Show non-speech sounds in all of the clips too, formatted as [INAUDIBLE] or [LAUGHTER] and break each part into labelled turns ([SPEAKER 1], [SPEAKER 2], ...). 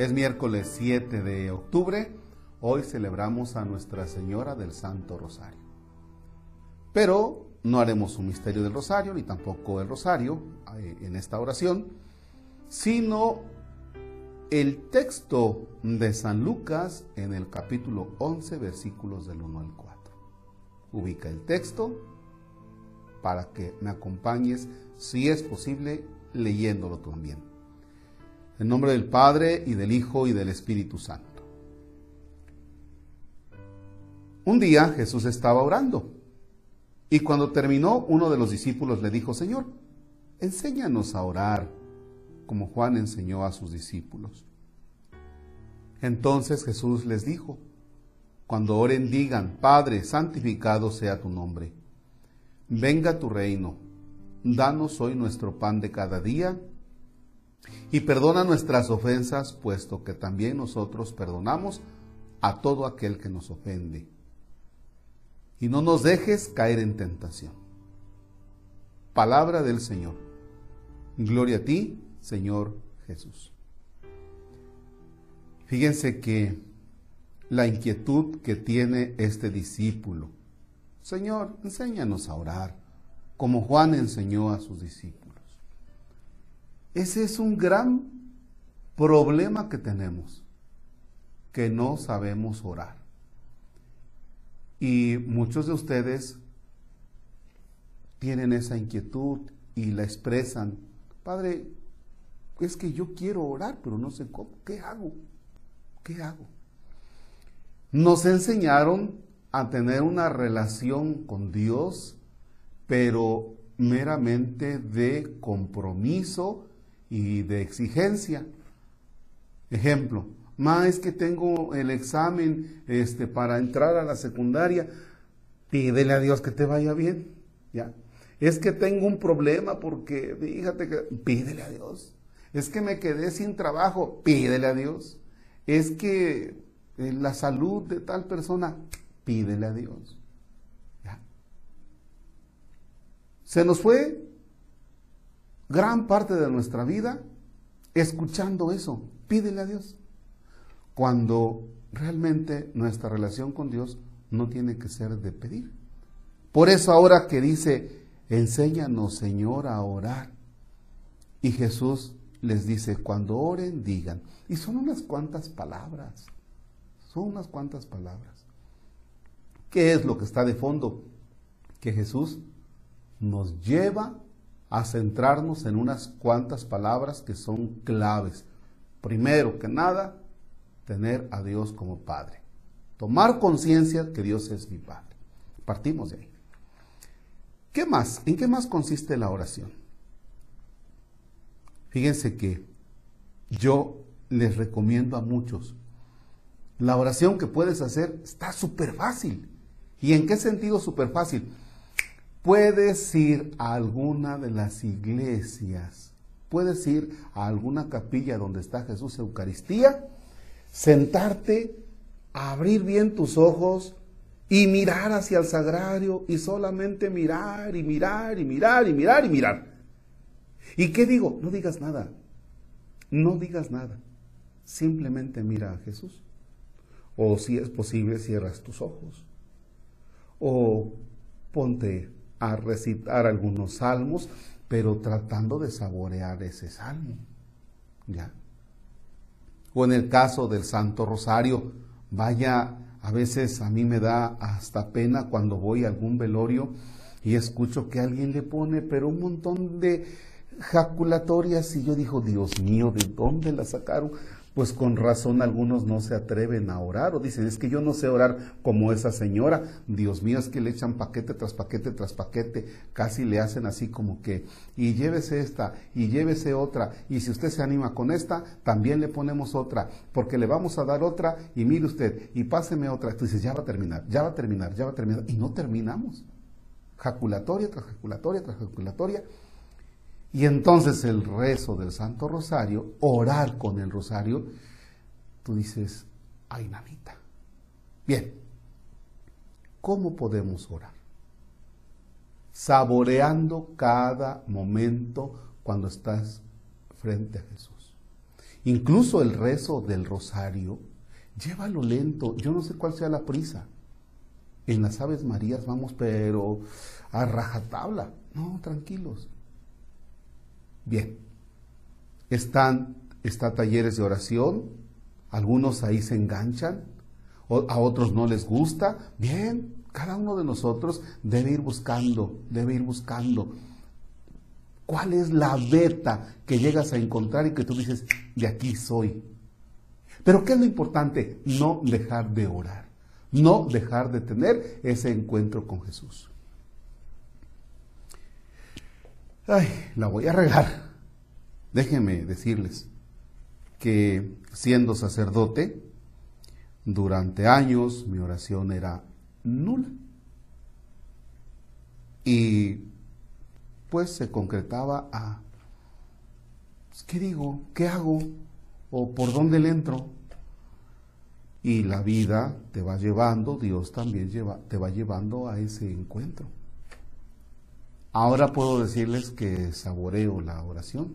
[SPEAKER 1] Es miércoles 7 de octubre. Hoy celebramos a Nuestra Señora del Santo Rosario. Pero no haremos un misterio del Rosario, ni tampoco el Rosario eh, en esta oración, sino el texto de San Lucas en el capítulo 11, versículos del 1 al 4. Ubica el texto para que me acompañes, si es posible, leyéndolo también. En nombre del Padre y del Hijo y del Espíritu Santo. Un día Jesús estaba orando y cuando terminó uno de los discípulos le dijo, Señor, enséñanos a orar como Juan enseñó a sus discípulos. Entonces Jesús les dijo, cuando oren digan, Padre, santificado sea tu nombre, venga tu reino, danos hoy nuestro pan de cada día y perdona nuestras ofensas, puesto que también nosotros perdonamos a todo aquel que nos ofende. Y no nos dejes caer en tentación. Palabra del Señor. Gloria a ti, Señor Jesús. Fíjense que la inquietud que tiene este discípulo, Señor, enséñanos a orar, como Juan enseñó a sus discípulos. Ese es un gran problema que tenemos, que no sabemos orar. Y muchos de ustedes tienen esa inquietud y la expresan. Padre, es que yo quiero orar, pero no sé cómo. ¿Qué hago? ¿Qué hago? Nos enseñaron a tener una relación con Dios, pero meramente de compromiso y de exigencia. Ejemplo, más es que tengo el examen este, para entrar a la secundaria, pídele a Dios que te vaya bien. ¿ya? Es que tengo un problema porque, fíjate que, pídele a Dios. Es que me quedé sin trabajo, pídele a Dios. Es que eh, la salud de tal persona, pídele a Dios. Se nos fue gran parte de nuestra vida escuchando eso, pídele a Dios. Cuando realmente nuestra relación con Dios no tiene que ser de pedir. Por eso ahora que dice, enséñanos Señor a orar. Y Jesús les dice, cuando oren, digan. Y son unas cuantas palabras, son unas cuantas palabras. ¿Qué es lo que está de fondo? Que Jesús nos lleva a centrarnos en unas cuantas palabras que son claves. Primero que nada, tener a Dios como Padre. Tomar conciencia que Dios es mi Padre. Partimos de ahí. ¿Qué más? ¿En qué más consiste la oración? Fíjense que yo les recomiendo a muchos, la oración que puedes hacer está súper fácil. ¿Y en qué sentido súper fácil? Puedes ir a alguna de las iglesias, puedes ir a alguna capilla donde está Jesús Eucaristía, sentarte, abrir bien tus ojos y mirar hacia el sagrario y solamente mirar y mirar y mirar y mirar y mirar. ¿Y qué digo? No digas nada. No digas nada. Simplemente mira a Jesús. O si es posible, cierras tus ojos. O ponte a recitar algunos salmos, pero tratando de saborear ese salmo. ¿Ya? O en el caso del Santo Rosario, vaya, a veces a mí me da hasta pena cuando voy a algún velorio y escucho que alguien le pone, pero un montón de jaculatorias y yo digo, Dios mío, ¿de dónde la sacaron? Pues con razón algunos no se atreven a orar o dicen, es que yo no sé orar como esa señora. Dios mío, es que le echan paquete tras paquete tras paquete, casi le hacen así como que, y llévese esta, y llévese otra, y si usted se anima con esta, también le ponemos otra, porque le vamos a dar otra, y mire usted, y páseme otra. Tú dices, ya va a terminar, ya va a terminar, ya va a terminar, y no terminamos. Jaculatoria tras jaculatoria tras jaculatoria y entonces el rezo del Santo Rosario, orar con el Rosario, tú dices, ay, nanita. Bien, ¿cómo podemos orar? Saboreando cada momento cuando estás frente a Jesús. Incluso el rezo del rosario, llévalo lento. Yo no sé cuál sea la prisa. En las Aves Marías vamos, pero a rajatabla. No, tranquilos. Bien. Están, está talleres de oración. Algunos ahí se enganchan. a otros no les gusta. Bien. Cada uno de nosotros debe ir buscando, debe ir buscando. ¿Cuál es la beta que llegas a encontrar y que tú dices, de aquí soy? Pero ¿qué es lo importante? No dejar de orar, no dejar de tener ese encuentro con Jesús. Ay, la voy a regar. Déjenme decirles que siendo sacerdote, durante años mi oración era nula. Y pues se concretaba a, pues, ¿qué digo? ¿Qué hago? ¿O por dónde le entro? Y la vida te va llevando, Dios también te va llevando a ese encuentro. Ahora puedo decirles que saboreo la oración.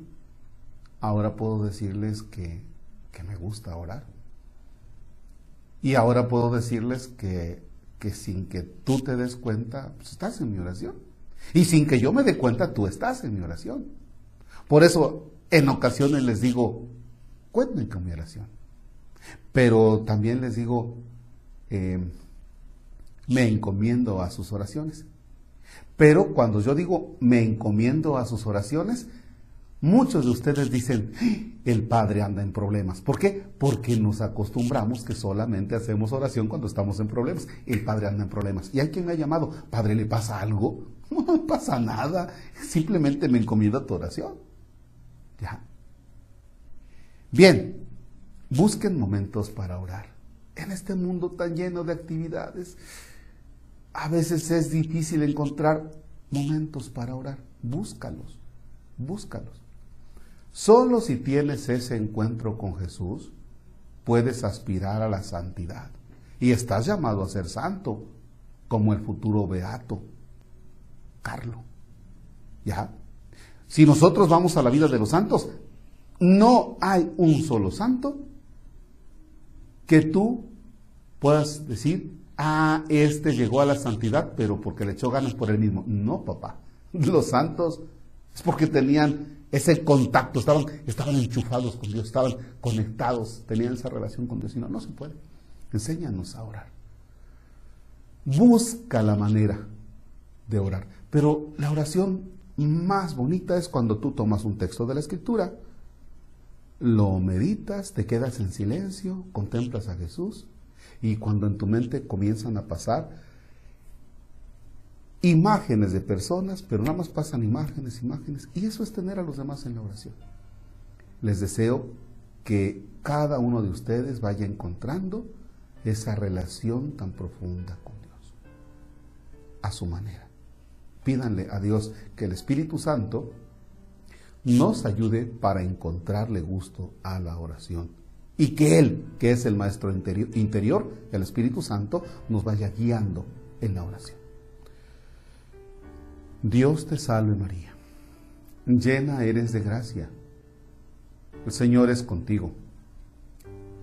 [SPEAKER 1] Ahora puedo decirles que, que me gusta orar. Y ahora puedo decirles que que sin que tú te des cuenta, pues estás en mi oración. Y sin que yo me dé cuenta, tú estás en mi oración. Por eso, en ocasiones les digo, cuenten con mi oración. Pero también les digo, eh, me encomiendo a sus oraciones. Pero cuando yo digo me encomiendo a sus oraciones, Muchos de ustedes dicen, el Padre anda en problemas. ¿Por qué? Porque nos acostumbramos que solamente hacemos oración cuando estamos en problemas. El Padre anda en problemas. Y hay quien me ha llamado, Padre, ¿le pasa algo? [LAUGHS] No pasa nada. Simplemente me encomiendo a tu oración. Ya. Bien, busquen momentos para orar. En este mundo tan lleno de actividades, a veces es difícil encontrar momentos para orar. Búscalos, búscalos. Solo si tienes ese encuentro con Jesús, puedes aspirar a la santidad. Y estás llamado a ser santo, como el futuro beato, Carlo. ¿Ya? Si nosotros vamos a la vida de los santos, no hay un solo santo que tú puedas decir, ah, este llegó a la santidad, pero porque le echó ganas por él mismo. No, papá. [LAUGHS] Los santos es porque tenían ese contacto, estaban, estaban enchufados con Dios, estaban conectados, tenían esa relación con Dios y no, no se puede. Enséñanos a orar. Busca la manera de orar. Pero la oración más bonita es cuando tú tomas un texto de la escritura, lo meditas, te quedas en silencio, contemplas a Jesús y cuando en tu mente comienzan a pasar imágenes de personas, pero nada más pasan imágenes, imágenes, y eso es tener a los demás en la oración. Les deseo que cada uno de ustedes vaya encontrando esa relación tan profunda con Dios, a su manera. Pídanle a Dios que el Espíritu Santo nos ayude para encontrarle gusto a la oración y que Él, que es el Maestro interior, el Espíritu Santo, nos vaya guiando en la oración. Dios te salve María, llena eres de gracia, el Señor es contigo,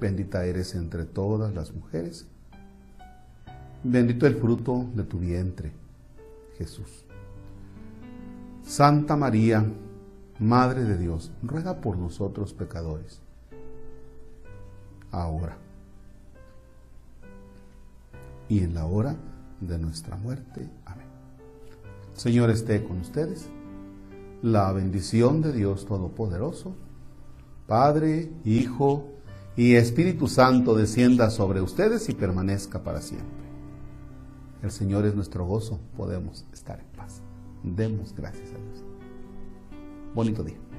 [SPEAKER 1] bendita eres entre todas las mujeres, bendito el fruto de tu vientre, Jesús. Santa María, Madre de Dios, ruega por nosotros pecadores, ahora y en la hora de nuestra muerte. Amén. Señor esté con ustedes. La bendición de Dios Todopoderoso, Padre, Hijo y Espíritu Santo descienda sobre ustedes y permanezca para siempre. El Señor es nuestro gozo, podemos estar en paz. Demos gracias a Dios. Bonito día.